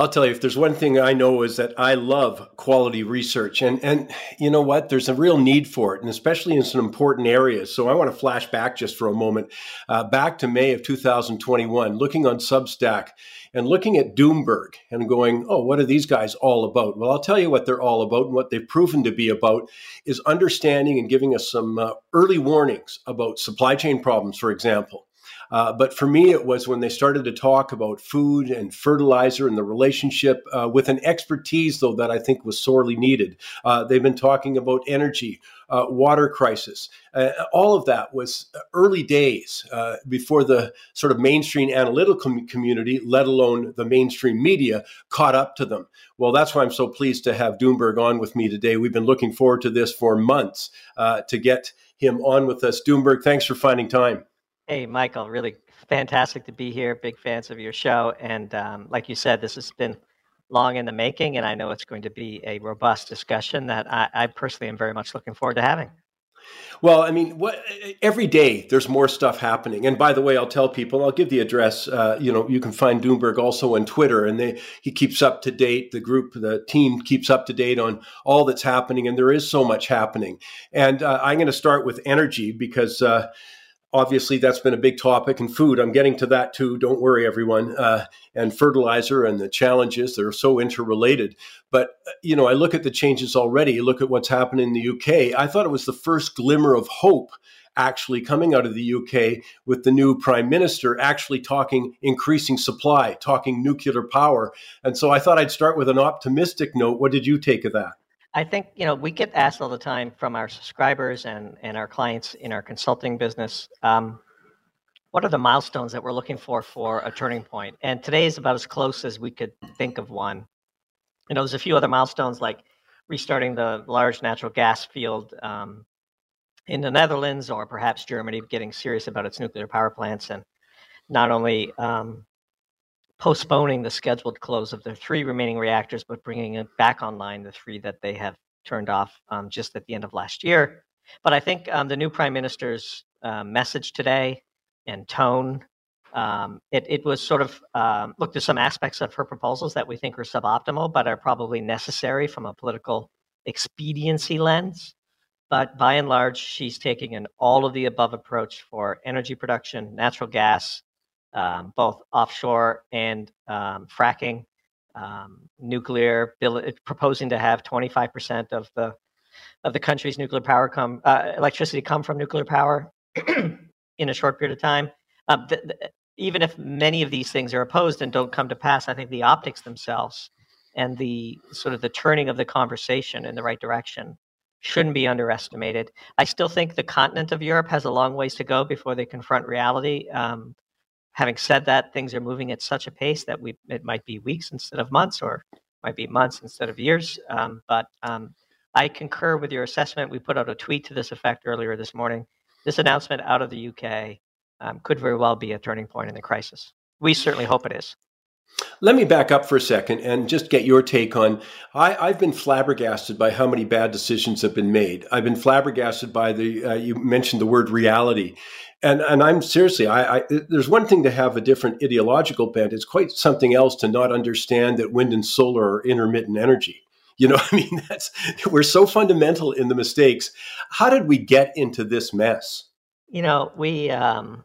I'll tell you, if there's one thing I know is that I love quality research, and and you know what, there's a real need for it, and especially in some important areas. So I want to flash back just for a moment, uh, back to May of 2021, looking on Substack and looking at Doomberg and going, oh, what are these guys all about? Well, I'll tell you what they're all about, and what they've proven to be about is understanding and giving us some uh, early warnings about supply chain problems, for example. Uh, but for me, it was when they started to talk about food and fertilizer and the relationship uh, with an expertise, though, that I think was sorely needed. Uh, they've been talking about energy, uh, water crisis. Uh, all of that was early days before the sort of mainstream analytical community, let alone the mainstream media, caught up to them. Well, that's why I'm so pleased to have Doomberg on with me today. We've been looking forward to this for months to get him on with us. Doomberg, thanks for finding time. Hey, Michael, really fantastic to be here. Big fans of your show. And um, like you said, this has been long in the making, and I know it's going to be a robust discussion that I, I personally am very much looking forward to having. Well, I mean, what, every day there's more stuff happening. And by the way, I'll tell people, I'll give the address. Uh, you know, you can find Doomberg also on Twitter, and they he keeps up to date. The group, the team keeps up to date on all that's happening, and there is so much happening. And uh, I'm going to start with energy because. Uh, obviously that's been a big topic and food. I'm getting to that too. Don't worry everyone. Uh, and fertilizer and the challenges they're so interrelated. But uh, you know i look at the changes already. Look at what's happened in the uk i thought it was the first glimmer of hope actually coming out of the uk with the new prime minister actually talking increasing supply talking nuclear power. And so i thought i'd start with an optimistic note. What did you take of that I think you know we get asked all the time from our subscribers and and our clients in our consulting business. Um, what are the milestones that we're looking for for a turning point? And today is about as close as we could think of one. You know, there's a few other milestones like restarting the large natural gas field um, in the Netherlands, or perhaps Germany getting serious about its nuclear power plants, and not only um, postponing the scheduled close of their three remaining reactors, but bringing it back online, the three that they have turned off um, just at the end of last year. But I think um, the new prime minister's uh, message today and tone, um, it, it, was sort of um, look, there's some aspects of her proposals that we think are suboptimal, but are probably necessary from a political expediency lens. But by and large, she's taking an all of the above approach for energy production, natural gas, um, both offshore and um, fracking, um, nuclear, proposing to have 25% of the of the country's nuclear power come uh, electricity come from nuclear power in a short period of time. Um, th- th- even if many of these things are opposed and don't come to pass, I think the optics themselves and the sort of the turning of the conversation in the right direction shouldn't be underestimated. I still think the continent of Europe has a long ways to go before they confront reality. Um, having said that, things are moving at such a pace that we it might be weeks instead of months, or might be months instead of years. Um, but um, I concur with your assessment. We put out a tweet to this effect earlier this morning. This announcement out of the UK um, could very well be a turning point in the crisis. We certainly hope it is. Let me back up for a second and just get your take on. I, have been flabbergasted by how many bad decisions have been made. I've been flabbergasted by the. Uh, you mentioned the word reality, and and I'm seriously. I, I, there's one thing to have a different ideological bent. It's quite something else to not understand that wind and solar are intermittent energy. You know, I mean, that's we're so fundamental in the mistakes. How did we get into this mess? You know, we. Um,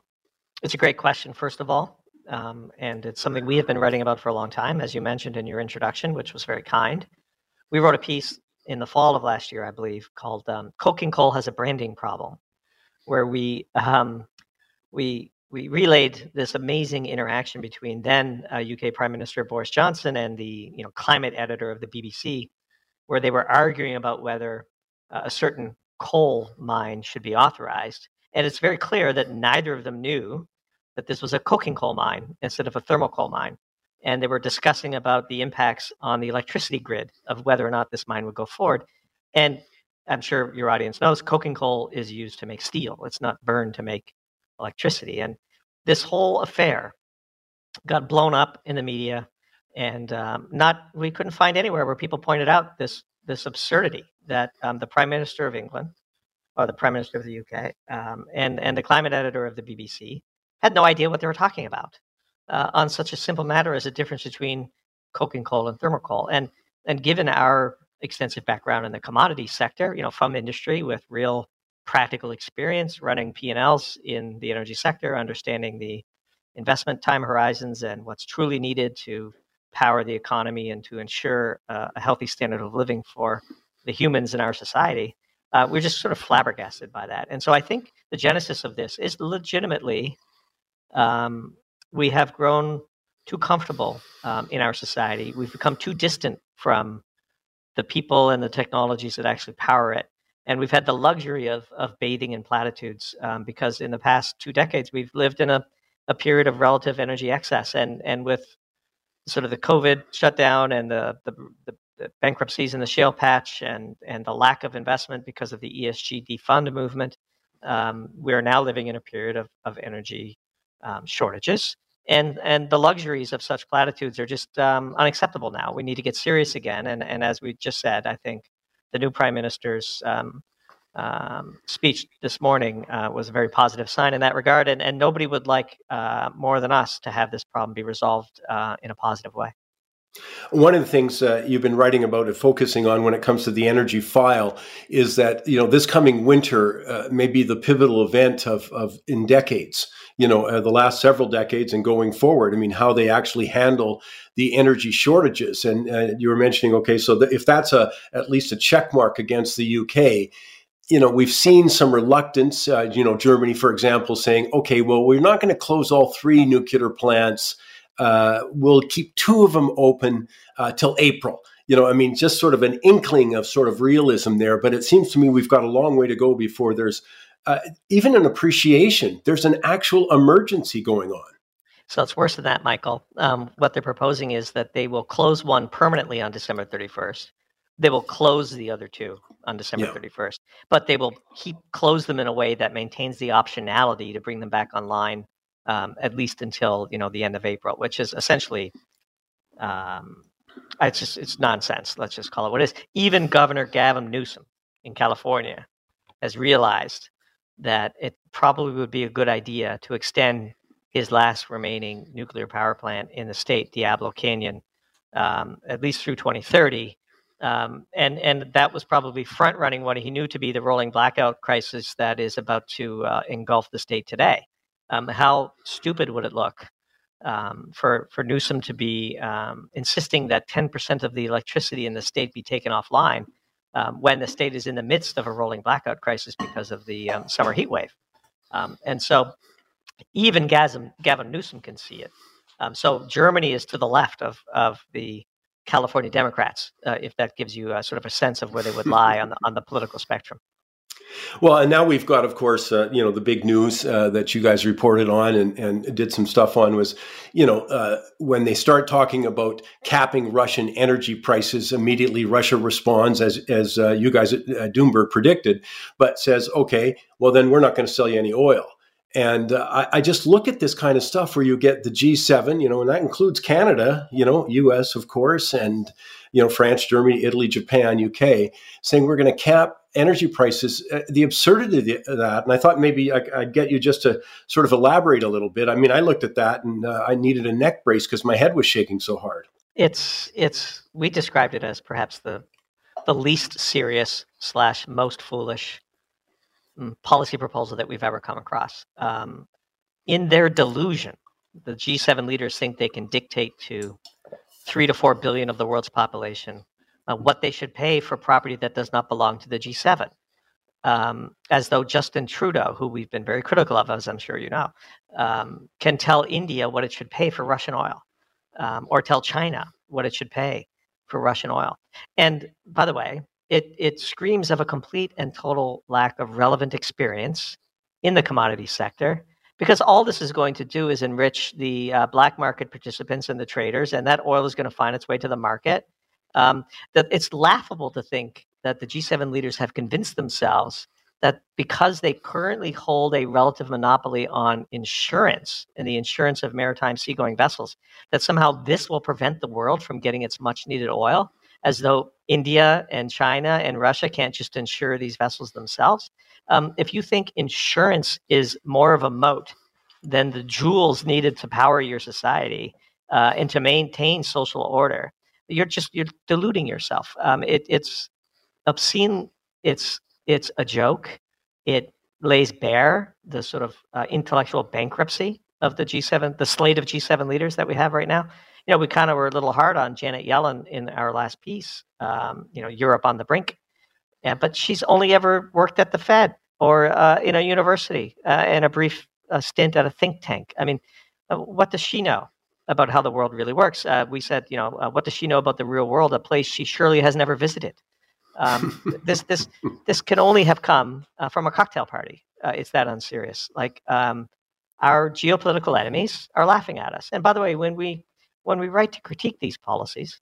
it's a great question. First of all, um, and it's something we have been writing about for a long time, as you mentioned in your introduction, which was very kind. We wrote a piece in the fall of last year, I believe, called um, "Coking Coal Has a Branding Problem," where we um, we we relayed this amazing interaction between then uh, UK Prime Minister Boris Johnson and the you know climate editor of the BBC, where they were arguing about whether uh, a certain coal mine should be authorized. And it's very clear that neither of them knew that this was a coking coal mine instead of a thermal coal mine. And they were discussing about the impacts on the electricity grid of whether or not this mine would go forward. And I'm sure your audience knows coking coal is used to make steel. It's not burned to make electricity. And this whole affair got blown up in the media, and um, not we couldn't find anywhere where people pointed out this this absurdity that um, the Prime Minister of England, or the Prime Minister of the UK, um, and and the climate editor of the BBC had no idea what they were talking about uh, on such a simple matter as the difference between coking coal and thermal. And and given our extensive background in the commodity sector, you know, from industry with real practical experience running P&Ls in the energy sector, understanding the investment time horizons and what's truly needed to power the economy and to ensure uh, a healthy standard of living for the humans in our society. Uh, we're just sort of flabbergasted by that. And so I think the genesis of this is legitimately um, we have grown too comfortable um, in our society. We've become too distant from the people and the technologies that actually power it. And we've had the luxury of, of bathing in platitudes um, because in the past two decades, we've lived in a, a period of relative energy excess. And, and with sort of the COVID shutdown and the, the, the, the bankruptcies in the shale patch and, and the lack of investment because of the ESG defund movement, um, we are now living in a period of, of energy um, shortages and and the luxuries of such platitudes are just um, unacceptable now. We need to get serious again. And and as we just said, I think the new prime minister's um, um, speech this morning uh, was a very positive sign in that regard. And and nobody would like uh, more than us to have this problem be resolved uh, in a positive way. One of the things uh, you've been writing about and focusing on when it comes to the energy file is that you know this coming winter uh, may be the pivotal event of, of in decades. You know, uh, the last several decades and going forward. I mean, how they actually handle the energy shortages. And uh, you were mentioning, okay, so the, if that's a at least a check mark against the UK, you know, we've seen some reluctance. Uh, you know, Germany, for example, saying, okay, well, we're not going to close all three nuclear plants uh, we'll keep two of them open uh, till April. You know, I mean, just sort of an inkling of sort of realism there. But it seems to me we've got a long way to go before there's uh, even an appreciation. There's an actual emergency going on. So it's worse than that, Michael. Um, what they're proposing is that they will close one permanently on December 31st. They will close the other two on December yeah. 31st, but they will keep close them in a way that maintains the optionality to bring them back online um, at least until you know the end of April, which is essentially um, it's just it's nonsense. Let's just call it what it is. Even Governor Gavin Newsom in California has realized that it probably would be a good idea to extend his last remaining nuclear power plant in the state, Diablo Canyon, um, at least through 2030. Um, and and that was probably front running what he knew to be the rolling blackout crisis that is about to uh, engulf the state today um, how stupid would it look um, for for Newsom to be um, insisting that 10% of the electricity in the state be taken offline um, when the state is in the midst of a rolling blackout crisis because of the um, summer heat wave? Um, and so, even Gavin, Gavin Newsom can see it. so Germany is to the left of of the California Democrats, uh, if that gives you a, sort of a sense of where they would lie on the on the political spectrum. Well, and now we've got, of course, uh, you know, the big news uh, that you guys reported on and, and did some stuff on was, you know, uh, when they start talking about capping Russian energy prices, immediately Russia responds, as as uh, you guys at Doomberg predicted, but says, okay, well then we're not going to sell you any oil. And uh, I, I, just look at this kind of stuff where you get the G7, you know, and that includes Canada, you know, US, of course, and, you know, France, Germany, Italy, Japan, UK, saying we're going to cap energy prices. Uh, the absurdity of that, and I thought maybe I, would get you just to sort of elaborate a little bit. I mean, I looked at that and uh, I needed a neck brace because my head was shaking so hard. It's, it's, we described it as perhaps the, the least serious slash most foolish Mm, policy proposal that we've ever come across. Um, in their delusion, the G7 leaders think they can dictate to three to four billion of the world's population uh, what they should pay for property that does not belong to the G7. Um, as though Justin Trudeau, who we've been very critical of, as I'm sure you know, um, can tell India what it should pay for Russian oil, um, or tell China what it should pay for Russian oil. And by the way, it it screams of a complete and total lack of relevant experience in the commodity sector because all this is going to do is enrich the uh, black market participants and the traders and that oil is going to find its way to the market um, that it's laughable to think that the g7 leaders have convinced themselves that because they currently hold a relative monopoly on insurance and the insurance of maritime seagoing vessels that somehow this will prevent the world from getting its much needed oil as though India and China and Russia can't just insure these vessels themselves. Um, if you think insurance is more of a moat than the joules needed to power your society, uh, and to maintain social order, you're just you're deluding yourself. Um, it, it's obscene. It's it's a joke. It lays bare the sort of uh, intellectual bankruptcy of the G7, the slate of G7 leaders that we have right now. You know, we kind of were a little hard on Janet Yellen in our last piece. Um, you know, Europe on the brink, yeah, but she's only ever worked at the Fed or uh, in a university uh, and a brief uh, stint at a think tank. I mean, uh, what does she know about how the world really works? Uh, we said, you know, uh, what does she know about the real world, a place she surely has never visited? Um, this this this can only have come from a cocktail party. it's that unserious. Like um, our geopolitical enemies are laughing at us. And by the way, when we when we write to critique these policies,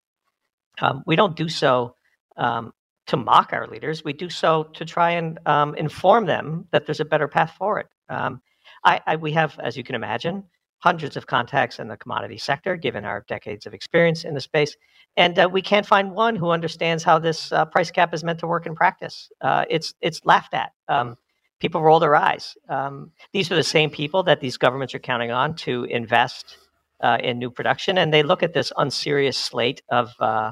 um, we don't do so um, to mock our leaders. We do so to try and um, inform them that there's a better path forward. Um, I, I, we have, as you can imagine, hundreds of contacts in the commodity sector, given our decades of experience in the space. And uh, we can't find one who understands how this uh, price cap is meant to work in practice. Uh, it's it's laughed at. Um, people roll their eyes. Um, these are the same people that these governments are counting on to invest uh, in new production, and they look at this unserious slate of uh,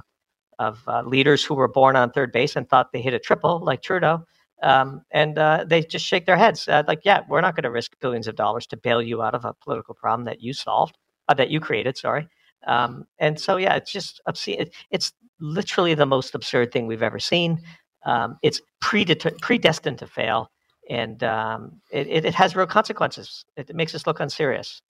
of uh, leaders who were born on third base and thought they hit a triple, like Trudeau. Um, and uh, they just shake their heads, uh, like, "Yeah, we're not going to risk billions of dollars to bail you out of a political problem that you solved, uh, that you created." Sorry. Um, and so, yeah, it's just obscene. It, it's literally the most absurd thing we've ever seen. Um, it's predestined to fail, and um, it, it, has real consequences. It makes us look unserious.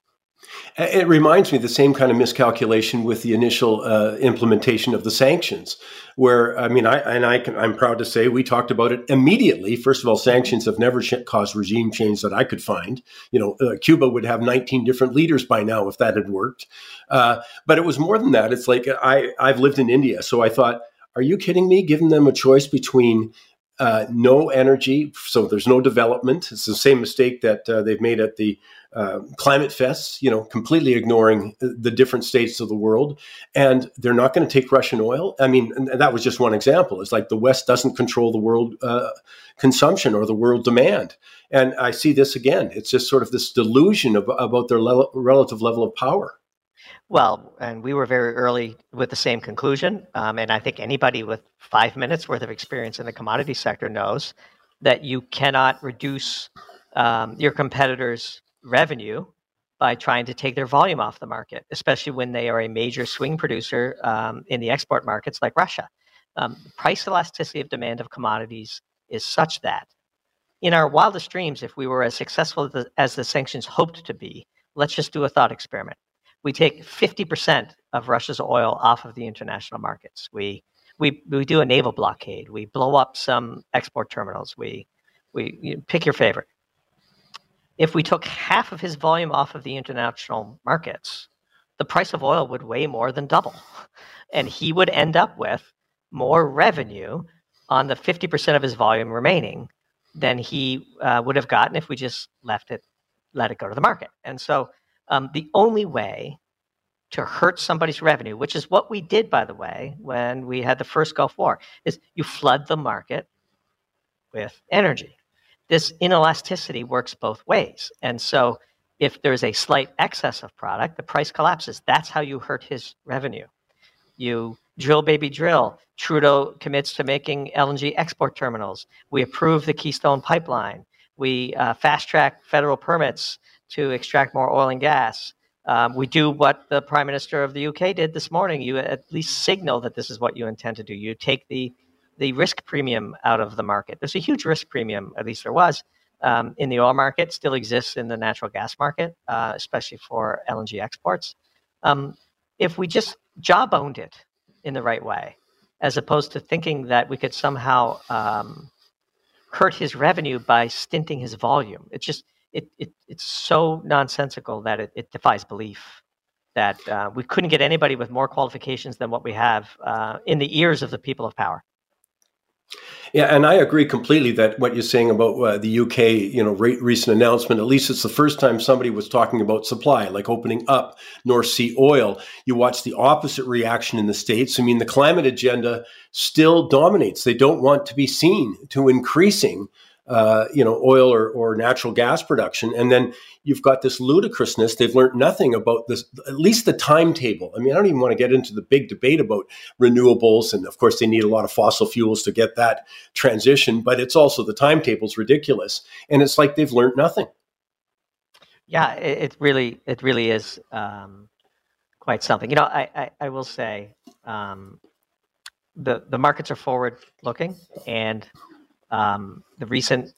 It reminds me the same kind of miscalculation with the initial uh, implementation of the sanctions, where I mean, I and I can, I'm proud to say we talked about it immediately. First of all, sanctions have never caused regime change that I could find. You know, uh, Cuba would have 19 different leaders by now if that had worked. Uh, but it was more than that. It's like I I've lived in India, so I thought, are you kidding me? Giving them a choice between uh, no energy, so there's no development. It's the same mistake that uh, they've made at the uh, climate fests, you know, completely ignoring the different states of the world. And they're not going to take Russian oil. I mean, that was just one example. It's like the West doesn't control the world uh, consumption or the world demand. And I see this again. It's just sort of this delusion of, about their le- relative level of power. Well, and we were very early with the same conclusion. Um, and I think anybody with five minutes worth of experience in the commodity sector knows that you cannot reduce um, your competitors' revenue by trying to take their volume off the market, especially when they are a major swing producer um, in the export markets like Russia. Um, the price elasticity of demand of commodities is such that, in our wildest dreams, if we were as successful as the, as the sanctions hoped to be, let's just do a thought experiment we take 50% of Russia's oil off of the international markets. We, we, we do a naval blockade. We blow up some export terminals. We, we you pick your favorite. If we took half of his volume off of the international markets, the price of oil would weigh more than double. And he would end up with more revenue on the 50% of his volume remaining than he uh, would have gotten if we just left it, let it go to the market. And so um, the only way to hurt somebody's revenue, which is what we did, by the way, when we had the first Gulf War, is you flood the market with energy. This inelasticity works both ways. And so if there's a slight excess of product, the price collapses. That's how you hurt his revenue. You drill, baby, drill. Trudeau commits to making LNG export terminals. We approve the Keystone pipeline. We uh, fast track federal permits to extract more oil and gas. Um, we do what the Prime Minister of the UK did this morning. You at least signal that this is what you intend to do. You take the the risk premium out of the market. There's a huge risk premium, at least there was, um, in the oil market, still exists in the natural gas market, uh, especially for LNG exports. Um, if we just jawboned it in the right way, as opposed to thinking that we could somehow um, hurt his revenue by stinting his volume, it just it, it it's so nonsensical that it, it defies belief that uh, we couldn't get anybody with more qualifications than what we have uh, in the ears of the people of power. Yeah, and I agree completely that what you're saying about uh, the UK, you know, re- recent announcement. At least it's the first time somebody was talking about supply, like opening up North Sea oil. You watch the opposite reaction in the states. I mean, the climate agenda still dominates. They don't want to be seen to increasing uh, you know, oil or, or natural gas production. And then you've got this ludicrousness. They've learned nothing about this, at least the timetable. I mean, I don't even want to get into the big debate about renewables. And of course, they need a lot of fossil fuels to get that transition, but it's also the timetable's ridiculous. And it's like they've learned nothing. Yeah, it, really, it really is um, quite something. You know, I, I, I will say um, the the markets are forward looking, and um, the recent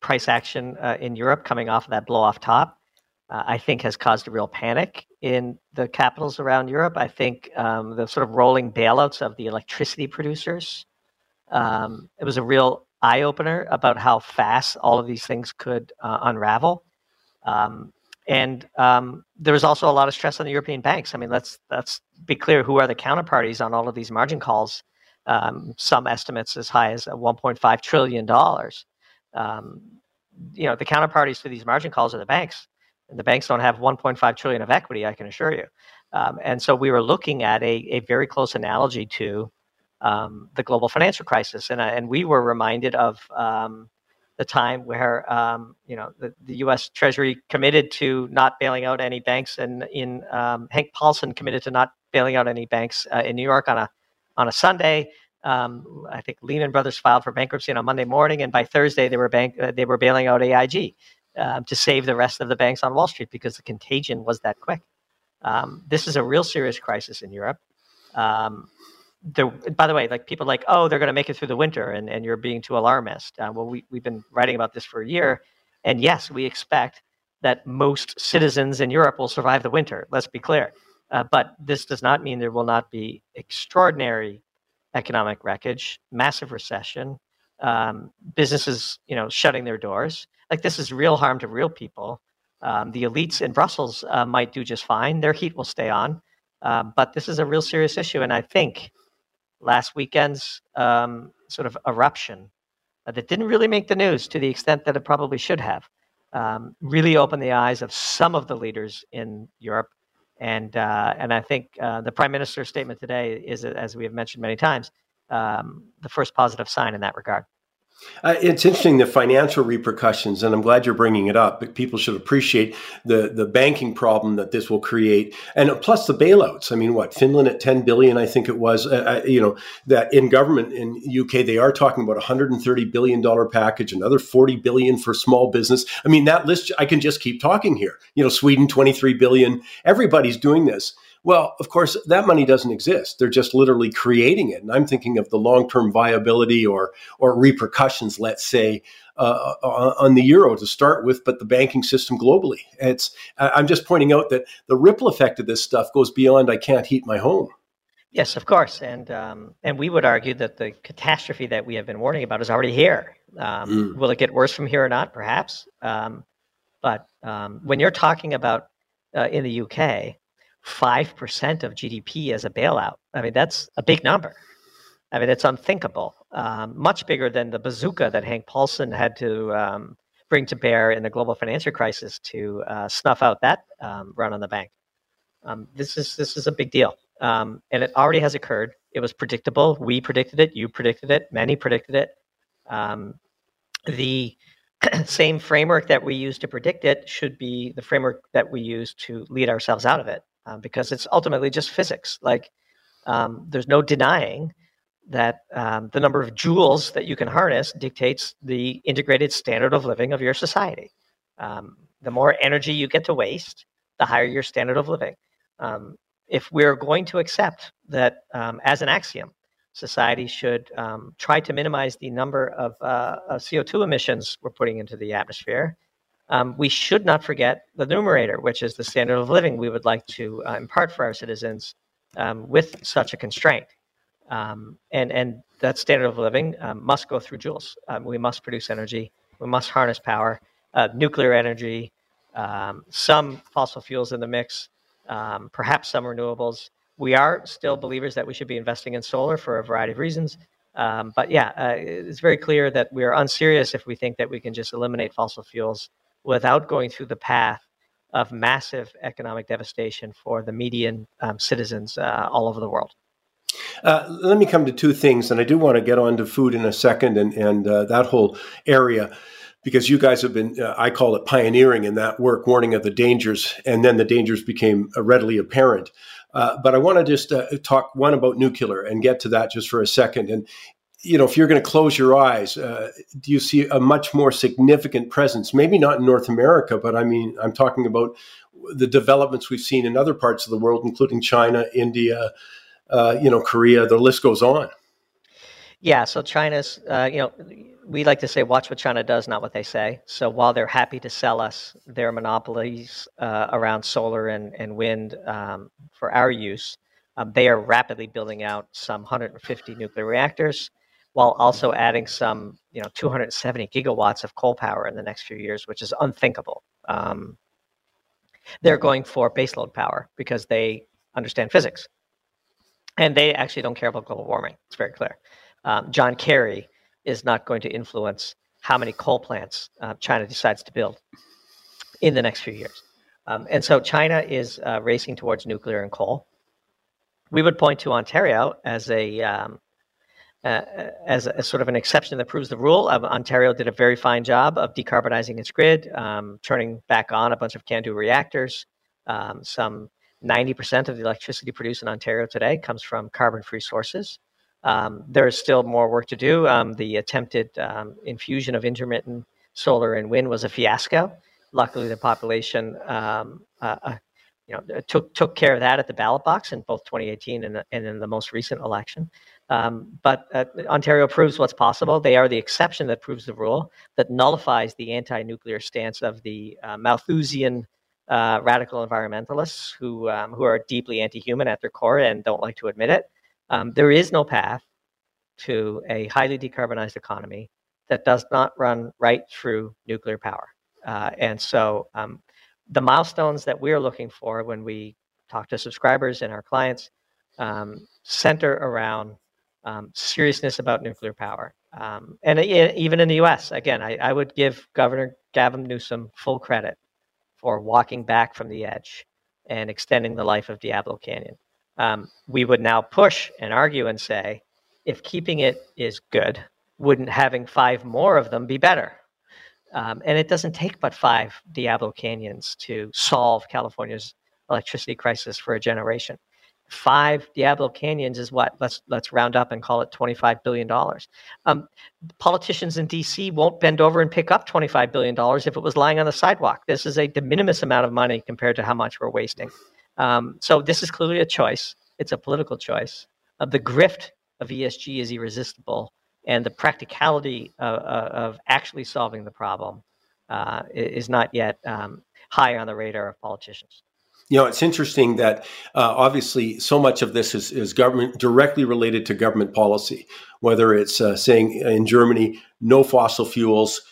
price action uh, in Europe coming off of that blow off top, uh, I think, has caused a real panic in the capitals around Europe. I think um, the sort of rolling bailouts of the electricity producers. Um, it was a real eye opener about how fast all of these things could uh, unravel. Um, and um, there was also a lot of stress on the European banks. I mean, let's let's be clear: who are the counterparties on all of these margin calls? Um, some estimates as high as 1.5 trillion dollars. Um, you know, the counterparties to these margin calls are the banks, and the banks don't have 1.5 trillion of equity. I can assure you. Um, and so we were looking at a, a very close analogy to um, the global financial crisis, and and we were reminded of um, the time where um, you know the, the, U.S. Treasury committed to not bailing out any banks, and in Hank Paulson committed to not bailing out any banks uh, in New York on a on a Sunday. Um, I think Lehman Brothers filed for bankruptcy on a Monday morning, and by Thursday they were bank uh, they were bailing out AIG um, to save the rest of the banks on Wall Street because the contagion was that quick. Um, this is a real serious crisis in Europe. Um, there, by the way, like people like, oh, they're going to make it through the winter, and, and you're being too alarmist. Uh, well, we, we've been writing about this for a year, and yes, we expect that most citizens in Europe will survive the winter. Let's be clear. Uh, but this does not mean there will not be extraordinary economic wreckage, massive recession, um, businesses, you know, shutting their doors. Like this is real harm to real people. Um, the elites in Brussels uh, might do just fine; their heat will stay on. Uh, but this is a real serious issue, and I think last weekend's um, sort of eruption uh, that didn't really make the news to the extent that it probably should have. Um, really opened the eyes of some of the leaders in Europe, and uh, and I think uh, the prime minister's statement today is, as we have mentioned many times, um, the first positive sign in that regard. Uh, it's interesting the financial repercussions, and I'm glad you're bringing it up. But people should appreciate the the banking problem that this will create, and plus the bailouts. I mean, what Finland at 10 billion, I think it was. Uh, uh you know that in government in UK they are talking about 130 billion dollar package, another 40 billion for small business. I mean, that list I can just keep talking here. You know, Sweden 23 billion. Everybody's doing this. Well, of course, that money doesn't exist. They're just literally creating it. And I'm thinking of the long term viability or, or repercussions, let's say, uh, uh, on the euro to start with, but the banking system globally. It's, I'm just pointing out that the ripple effect of this stuff goes beyond I can't heat my home. Yes, of course, and um, and we would argue that the catastrophe that we have been warning about is already here. Um, mm. Will it get worse from here or not? Perhaps, um, but um, when you're talking about uh, in the UK, 5% of GDP as a bailout. I mean, that's a big number. I mean, it's unthinkable, um, much bigger than the bazooka that Hank Paulson had to um, bring to bear in the global financial crisis to uh, snuff out that um, run on the bank. Um, this is this is a big deal, um, and it already has occurred. It was predictable. We predicted it. You predicted it. Many predicted it. Um, the same framework that we use to predict it should be the framework that we use to lead ourselves out of it um, because it's ultimately just physics. Like um, there's no denying that um, the number of joules that you can harness dictates the integrated standard of living of your society. Um, the more energy you get to waste, the higher your standard of living. Um, if we're going to accept that um, as an axiom, society should try to minimize the number of, uh, of CO2 emissions we're putting into the atmosphere, um, we should not forget the numerator, which is the standard of living we would like to uh, impart for our citizens um, with such a constraint. Um, and, and that standard of living um, must go through joules. Um, we must produce energy, we must harness power, uh, nuclear energy, um, some fossil fuels in the mix, perhaps some renewables. We are still believers that we should be investing in solar for a variety of reasons. Um, but yeah, uh, it's very clear that we are unserious if we think that we can just eliminate fossil fuels without going through the path of massive economic devastation for the median um, citizens uh, all over the world. Uh, let me come to two things, and I do want to get on to food in a second and, and uh, that whole area because you guys have been, uh, I call it pioneering in that work, warning of the dangers, and then the dangers became uh, readily apparent. Uh, but I want to just talk one about nuclear and get to that just for a second. And you know, if you're going to close your eyes, uh, do you see a much more significant presence? Maybe not in North America, but I mean, I'm talking about the developments we've seen in other parts of the world, including China, India, uh, you know, Korea. The list goes on. Yeah. So China's, uh, you know, we like to say, watch what China does, not what they say. So while they're happy to sell us their monopolies uh, around solar and, and wind um, for our use, um, they are rapidly building out some 150 nuclear reactors while also adding some, you know, 270 gigawatts of coal power in the next few years, which is unthinkable. Um, they're going for baseload power because they understand physics, and they actually don't care about global warming. It's very clear. Um, John Kerry is not going to influence how many coal plants uh, China decides to build in the next few years. Um, and so China is uh, racing towards nuclear and coal. We would point to Ontario as a um, uh, as, a, as, sort of an exception that proves the rule. Um, Ontario did a very fine job of decarbonizing its grid, um, turning back on a bunch of CANDU reactors. Um, some 90% of the electricity produced in Ontario today comes from carbon free sources. Um, there is still more work to do. Um, the attempted infusion of intermittent solar and wind was a fiasco. Luckily, the population uh, uh, you know, took took care of that at the ballot box in both 2018 and, and in the most recent election. Um, but uh, Ontario proves what's possible. They are the exception that proves the rule, that nullifies the anti nuclear stance of the uh, Malthusian uh, radical environmentalists who, um, who are deeply anti human at their core and don't like to admit it. Um, there is no path to a highly decarbonized economy that does not run right through nuclear power. Uh, and so um, the milestones that we're looking for when we talk to subscribers and our clients um, center around um, seriousness about nuclear power. Um, and even in the US, again, I, I, would give Governor Gavin Newsom full credit for walking back from the edge and extending the life of Diablo Canyon. Um, we would now push and argue and say, if keeping it is good, wouldn't having five more of them be better? Um, and it doesn't take but five Diablo Canyons to solve California's electricity crisis for a generation five Diablo Canyons is what? Let's let's round up and call it twenty-five billion dollars. Um, politicians in D.C. won't bend over and pick up twenty-five billion dollars if it was lying on the sidewalk. This is a de minimis amount of money compared to how much we're wasting. Um, so this is clearly a choice. It's a political choice. Uh, the grift of ESG is irresistible, and the practicality of, of actually solving the problem uh, is not yet um, high on the radar of politicians. You know, it's interesting that uh, obviously so much of this is, is, government directly related to government policy, whether it's uh, saying in Germany, no fossil fuels,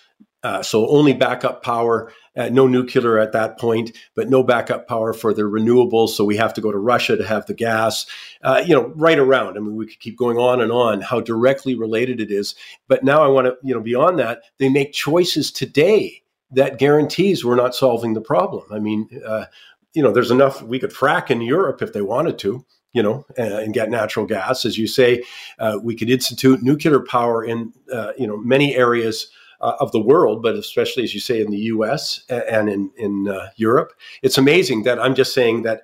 uh, so only backup power, uh, no nuclear at that point, but no backup power for the renewables. So we have to go to Russia to have the gas, uh, you know, right around. I mean, we could keep going on and on how directly related it is. But now I want to, you know, beyond that, they make choices today that guarantees we're not solving the problem. I mean, uh, you know, there's enough we could frack in Europe if they wanted to, you know, uh, and get natural gas. As you say, uh, we could institute nuclear power in, uh, you know, many areas uh, of the world, but especially as you say in the U.S. and in in uh, Europe. It's amazing that I'm just saying that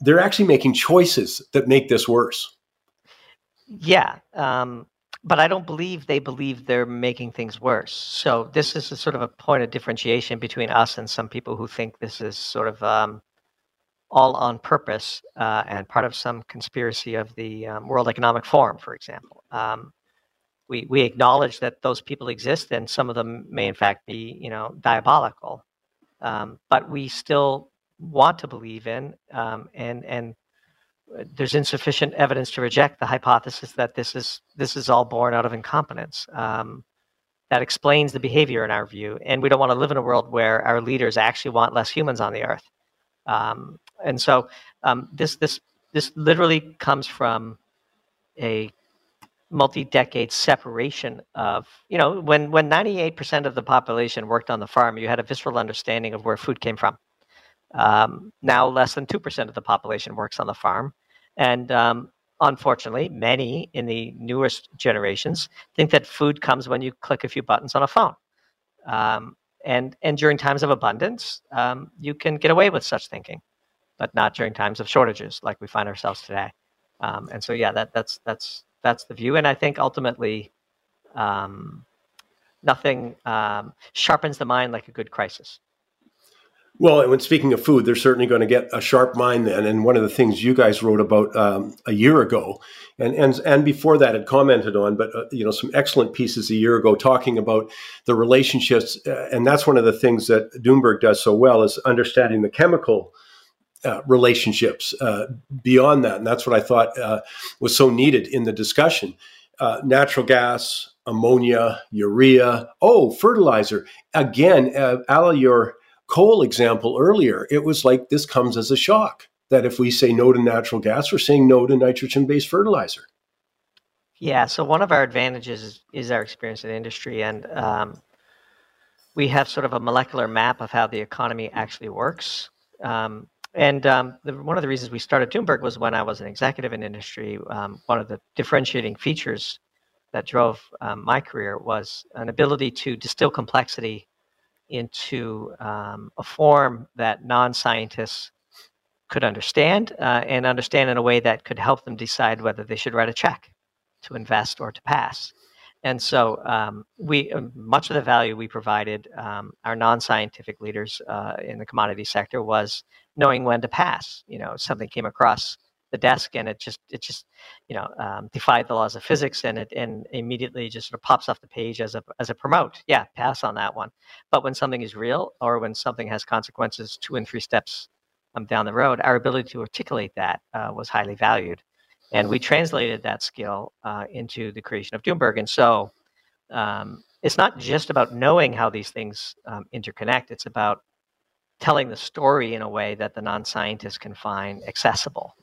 they're actually making choices that make this worse. Yeah. Um, but I don't believe they believe they're making things worse. So this is a sort of a point of differentiation between us and some people who think this is sort of um, all on purpose uh, and part of some conspiracy of the um, World Economic Forum, for example. Um, we, we acknowledge that those people exist and some of them may in fact be you know diabolical. Um, but we still want to believe in um, and and uh, there's insufficient evidence to reject the hypothesis that this is this is all born out of incompetence. Um, that explains the behavior in our view and we don't want to live in a world where our leaders actually want less humans on the earth. Um, and so um, this this this literally comes from a multi-decade separation of you know when when 98% of the population worked on the farm you had a visceral understanding of where food came from. Um, now less than 2% of the population works on the farm. And um, unfortunately, many in the newest generations think that food comes when you click a few buttons on a phone. Um, and, and during times of abundance, um, you can get away with such thinking, but not during times of shortages like we find ourselves today. Um, and so, yeah, that, that's, that's, that's the view. And I think ultimately, um, nothing um, sharpens the mind like a good crisis. Well, when speaking of food, they're certainly going to get a sharp mind then. And one of the things you guys wrote about um, a year ago, and and and before that had commented on, but uh, you know some excellent pieces a year ago talking about the relationships, uh, and that's one of the things that Doomberg does so well is understanding the chemical. Uh, relationships uh, beyond that, and that's what I thought uh, was so needed in the discussion. Uh, natural gas, ammonia, urea, oh, fertilizer. Again, uh, Ala, your coal example earlier, it was like this comes as a shock that if we say no to natural gas, we're saying no to nitrogen based fertilizer. Yeah, so one of our advantages is, is our experience in industry, and um, we have sort of a molecular map of how the economy actually works. Um, and um, the, one of the reasons we started Doomberg was when I was an executive in industry. Um, one of the differentiating features that drove um, my career was an ability to distill complexity into um, a form that non-scientists could understand uh, and understand in a way that could help them decide whether they should write a check to invest or to pass. And so, um, we uh, much of the value we provided um, our non-scientific leaders uh, in the commodity sector was knowing when to pass. You know, something came across the desk and it just it just you know um, defied the laws of physics and it and immediately just sort of pops off the page as a as a promote. Yeah pass on that one. But when something is real or when something has consequences two and three steps um, down the road our ability to articulate that uh, was highly valued and we translated that skill uh, into the creation of Doomberg and so um, it's not just about knowing how these things um, interconnect it's about telling the story in a way that the non-scientist can find accessible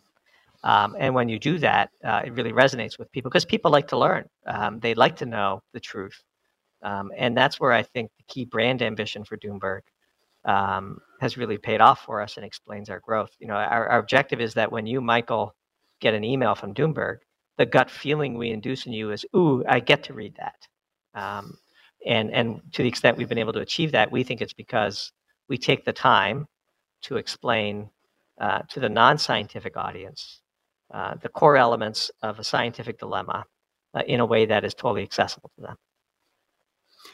um, and when you do that, uh, it really resonates with people because people like to learn. Um, they like to know the truth. Um, and that's where I think the key brand ambition for Doomberg um, has really paid off for us and explains our growth. You know, our, our, objective is that when you, Michael, get an email from Doomberg, the gut feeling we induce in you is, ooh, I get to read that. Um, and, and to the extent we've been able to achieve that, we think it's because we take the time to explain uh, to the non scientific audience uh, the core elements of a scientific dilemma uh, in a way that is totally accessible to them.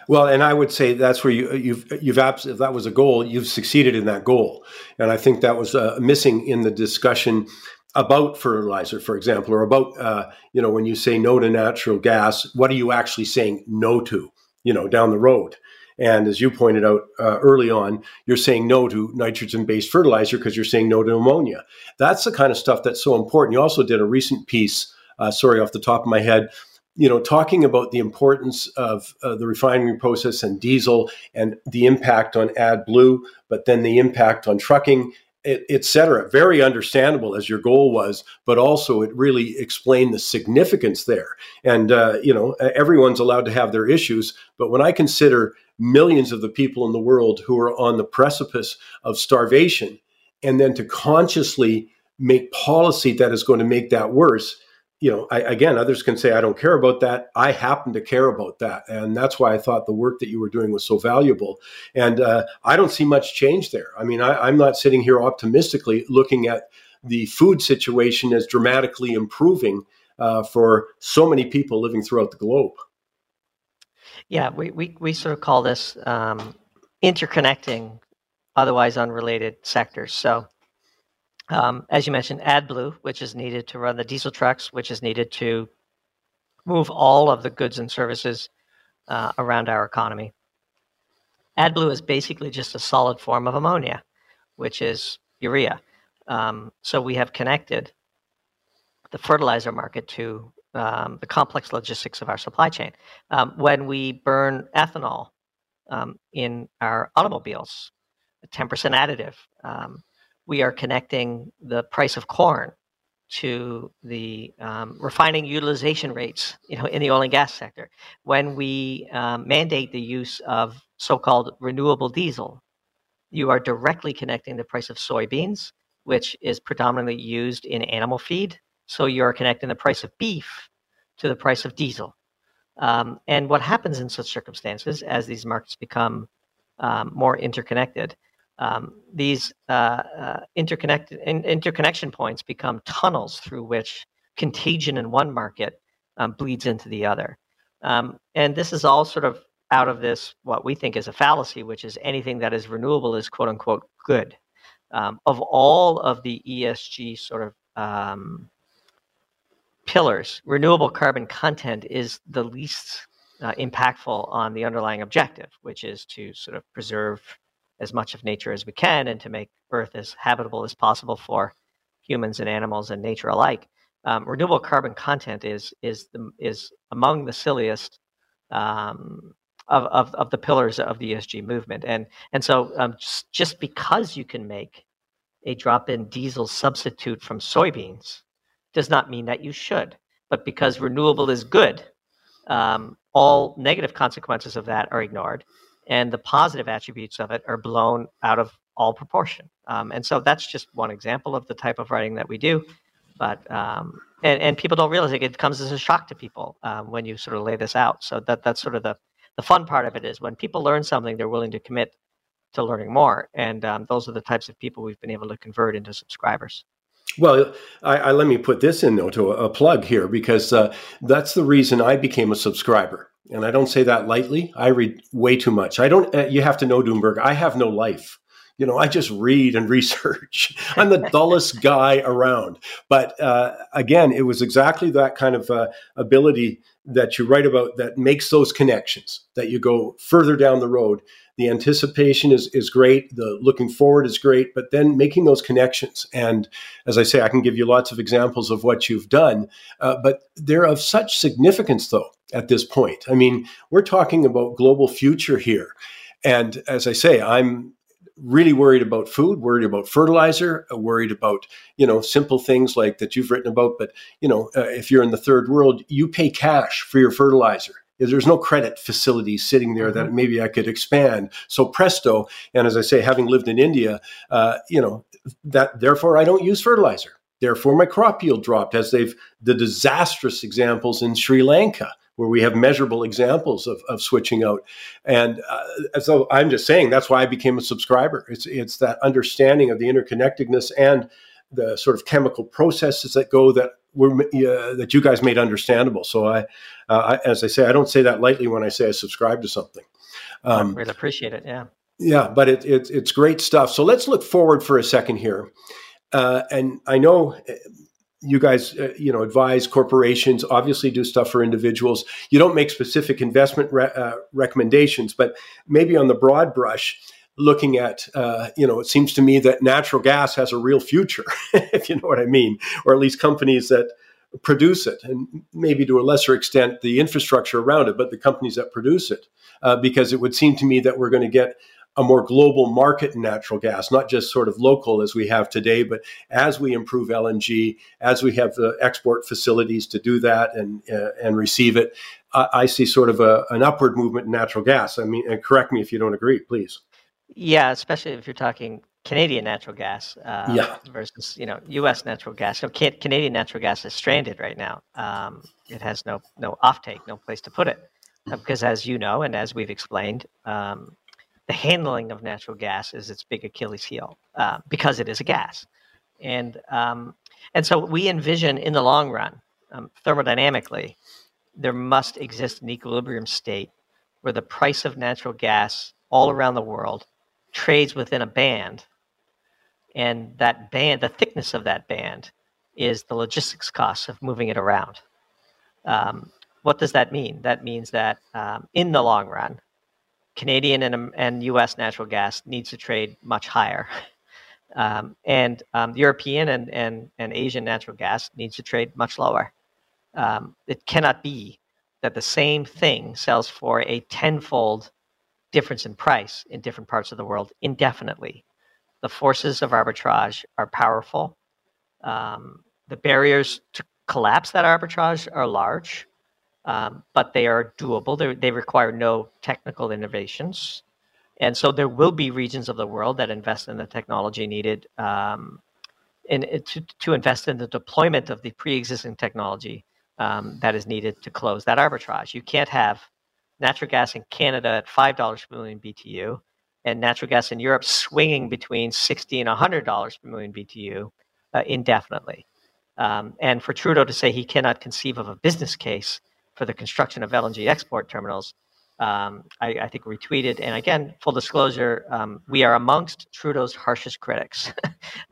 Well, and I would say that's where you, you've you've abs- if that was a goal, you've succeeded in that goal, and I think that was uh, missing in the discussion about fertilizer, for example, or about uh, you know when you say no to natural gas, what are you actually saying no to? You know, down the road. And as you pointed out uh, early on, you're saying no to nitrogen based fertilizer because you're saying no to ammonia. That's the kind of stuff that's so important. You also did a recent piece, uh, sorry, off the top of my head, you know, talking about the importance of uh, the refining process and diesel and the impact on AdBlue, but then the impact on trucking etc. Very understandable as your goal was, but also it really explained the significance there. And uh, you know, everyone's allowed to have their issues, but when I consider millions of the people in the world who are on the precipice of starvation, and then to consciously make policy that is going to make that worse, you know, I, again, others can say, I don't care about that. I happen to care about that. And that's why I thought the work that you were doing was so valuable. And uh, I don't see much change there. I mean, I, I'm not sitting here optimistically looking at the food situation as dramatically improving uh, for so many people living throughout the globe. Yeah, we, we, we sort of call this um, interconnecting otherwise unrelated sectors. So um, as you mentioned, AdBlue, which is needed to run the diesel trucks, which is needed to move all of the goods and services uh, around our economy. AdBlue is basically just a solid form of ammonia, which is urea. Um, so we have connected the fertilizer market to um, the complex logistics of our supply chain. Um, when we burn ethanol um, in our automobiles, a 10% additive, um, we are connecting the price of corn to the um, refining utilization rates, you know, in the oil and gas sector. When we um, mandate the use of so-called renewable diesel, you are directly connecting the price of soybeans, which is predominantly used in animal feed, So you're connecting the price of beef to the price of diesel. Um, and what happens in such circumstances, as these markets become um, more interconnected, um, these uh, uh, interconnected in, interconnection points become tunnels through which contagion in one market um, bleeds into the other. Um, and this is all sort of out of this what we think is a fallacy, which is anything that is renewable is quote unquote good. Um, of all of the ESG sort of um, pillars, renewable carbon content is the least uh, impactful on the underlying objective, which is to sort of preserve as much of nature as we can and to make Earth as habitable as possible for humans and animals and nature alike. Um, renewable carbon content is is the, is among the silliest um, of, of, of the pillars of the ESG movement, and and so um, just, just because you can make a drop-in diesel substitute from soybeans does not mean that you should. But because renewable is good, um, all negative consequences of that are ignored, and the positive attributes of it are blown out of all proportion. Um, and so that's just one example of the type of writing that we do. But um, and, and people don't realize it, it comes as a shock to people um, when you sort of lay this out. So that that's sort of the the fun part of it is when people learn something, they're willing to commit to learning more, and um, those are the types of people we've been able to convert into subscribers. Well, I, I, let me put this in though to a, plug here because uh, that's the reason I became a subscriber, and I don't say that lightly. I read way too much. I don't. Uh, you have to know Doomberg. I have no life. You know, I just read and research. I'm the dullest guy around. But uh, again, it was exactly that kind of uh, ability that you write about that makes those connections. That you go further down the road the anticipation is is great the looking forward is great but then making those connections and as i say i can give you lots of examples of what you've done uh, but they're of such significance though at this point i mean we're talking about global future here and as i say i'm really worried about food worried about fertilizer uh, worried about you know simple things like that you've written about but you know uh, if you're in the third world you pay cash for your fertilizer there's no credit facility sitting there that mm-hmm. maybe I could expand. So presto, and as I say, having lived in India, uh, you know that therefore I don't use fertilizer. Therefore, my crop yield dropped, as they've the disastrous examples in Sri Lanka, where we have measurable examples of, of switching out. And uh, so I'm just saying that's why I became a subscriber. It's it's that understanding of the interconnectedness and the sort of chemical processes that go that were uh, that you guys made understandable. So I, uh, I, as I say, I don't say that lightly when I say I subscribe to something. Um, I really appreciate it. Yeah. Yeah, but it, it, it's great stuff. So let's look forward for a second here. Uh, and I know you guys, uh, you know, advise corporations. Obviously, do stuff for individuals. You don't make specific investment re- uh, recommendations, but maybe on the broad brush, looking at, uh, you know, it seems to me that natural gas has a real future, if you know what I mean, or at least companies that produce it, and maybe to a lesser extent the infrastructure around it, but the companies that produce it, uh, because it would seem to me that we're going to get a more global market in natural gas, not just sort of local as we have today, but as we improve LNG, as we have the export facilities to do that and uh, and receive it, I, I see sort of a, an upward movement in natural gas. I mean, and correct me if you don't agree, please. Yeah, especially if you're talking Canadian natural gas uh, yeah. versus you know U.S. natural gas. So Canadian natural gas is stranded right now. Um, it has no no offtake, no place to put it, uh, because as you know and as we've explained, um, the handling of natural gas is its big Achilles heel uh, because it is a gas, and um, and so we envision in the long run, um, thermodynamically, there must exist an equilibrium state where the price of natural gas all around the world trades within a band, and that band, the thickness of that band, is the logistics costs of moving it around. Um, what does that mean? That means that um, in the long run, Canadian and, and U.S. natural gas needs to trade much higher, um, and um, European and, and, and Asian natural gas needs to trade much lower. Um, it cannot be that the same thing sells for a tenfold difference in price in different parts of the world indefinitely. The forces of arbitrage are powerful. Um, the barriers to collapse that arbitrage are large, um, but they are doable. They're, they require no technical innovations. And so there will be regions of the world that invest in the technology needed um, in, to, to invest in the deployment of the pre-existing technology um, that is needed to close that arbitrage. You can't have natural gas in Canada at five dollars per million BTU, and natural gas in Europe swinging between sixty and hundred dollars per million BTU uh, indefinitely. Um, and for Trudeau to say he cannot conceive of a business case for the construction of LNG export terminals, um, I, I, think retweeted. And again, full disclosure, um, we are amongst Trudeau's harshest critics.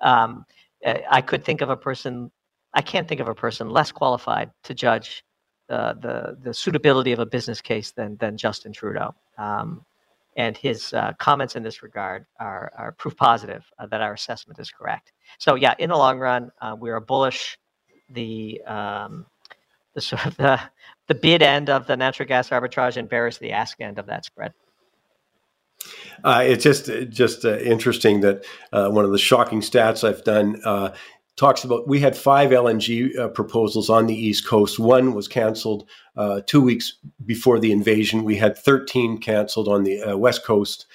Um, I could think of a person, I can't think of a person less qualified to judge uh, the the suitability of a business case than than Justin Trudeau. Um, and his uh, comments in this regard are, are proof positive uh, that our assessment is correct. So yeah, in the long run, uh, we are bullish. The um, the sort of the the bid end of the natural gas arbitrage and bearish the ask end of that spread. Uh, it's just just uh, interesting that uh, one of the shocking stats I've done uh, talks about we had five LNG uh, proposals on the East Coast. One was canceled uh, two weeks before the invasion. We had 13 canceled on the West Coast.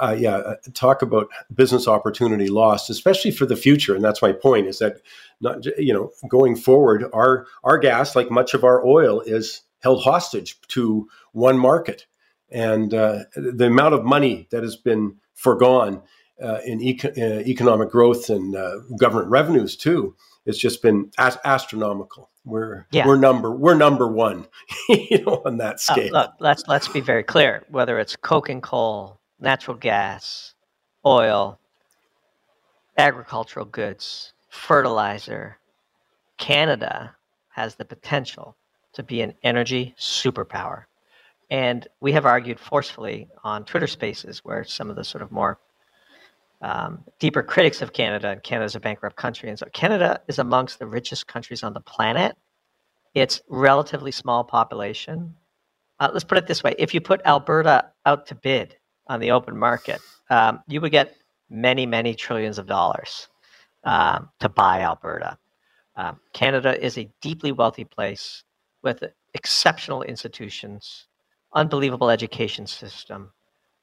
Uh, yeah, uh, talk about business opportunity lost, especially for the future. And that's my point: is that not you know going forward, our our gas, like much of our oil, is held hostage to one market, and uh, the amount of money that has been foregone uh, in eco- uh, economic growth and uh, government revenues too. It's just been as- astronomical. We're yeah. we're number we're number one, you know, on that uh, scale. look, let's let's be very clear. Whether it's coke and coal, natural gas, oil, agricultural goods, fertilizer, Canada has the potential to be an energy superpower. And we have argued forcefully on Twitter Spaces, where some of the sort of more um, deeper critics of Canada, and Canada's a bankrupt country. And so Canada is amongst the richest countries on the planet. It's relatively small population. Uh, let's put it this way: if you put Alberta out to bid on the open market, um, you would get many, many trillions of dollars um, to buy Alberta. Um, Canada is a deeply wealthy place with exceptional institutions, unbelievable education system,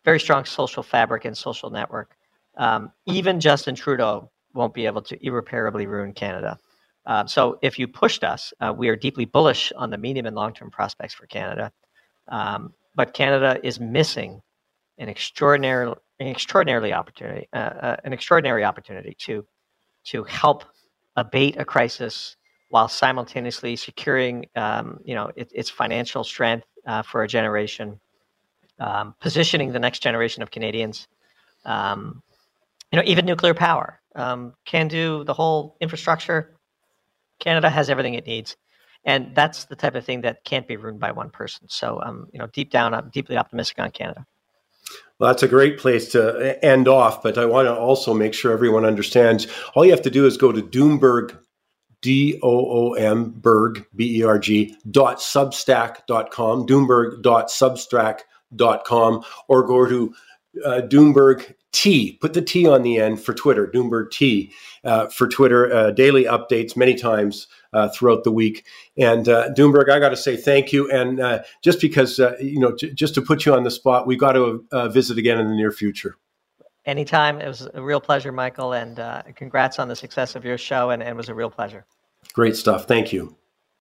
very strong social fabric and social network um, even Justin Trudeau won't be able to irreparably ruin Canada. Uh, so if you pushed us, uh, we are deeply bullish on the medium and long-term prospects for Canada. Um, but Canada is missing an extraordinary, an extraordinarily opportunity, uh, uh, an extraordinary opportunity to to help abate a crisis while simultaneously securing, um, you know, it, its financial strength uh, for a generation, um, positioning the next generation of Canadians um, you know, even nuclear power um, can do the whole infrastructure. Canada has everything it needs, and that's the type of thing that can't be ruined by one person. So, um, you know, deep down, I'm deeply optimistic on Canada. Well, that's a great place to uh, end off, but I want to also make sure everyone understands. All you have to do is go to Doomberg, D O O M Berg B E R G dot substack.com, Doomberg dot substack.com, or go to uh, Doomberg T. Put the T on the end for Twitter, Doomberg T uh, for Twitter. Uh, daily updates many times uh, throughout the week. And uh, Doomberg, I got to say thank you. And uh, just because, uh, you know, j- just to put you on the spot, we got to visit again in the near future. Anytime. It was a real pleasure, Michael. And congrats on the success of your show. And, and it was a real pleasure. Great stuff. Thank you.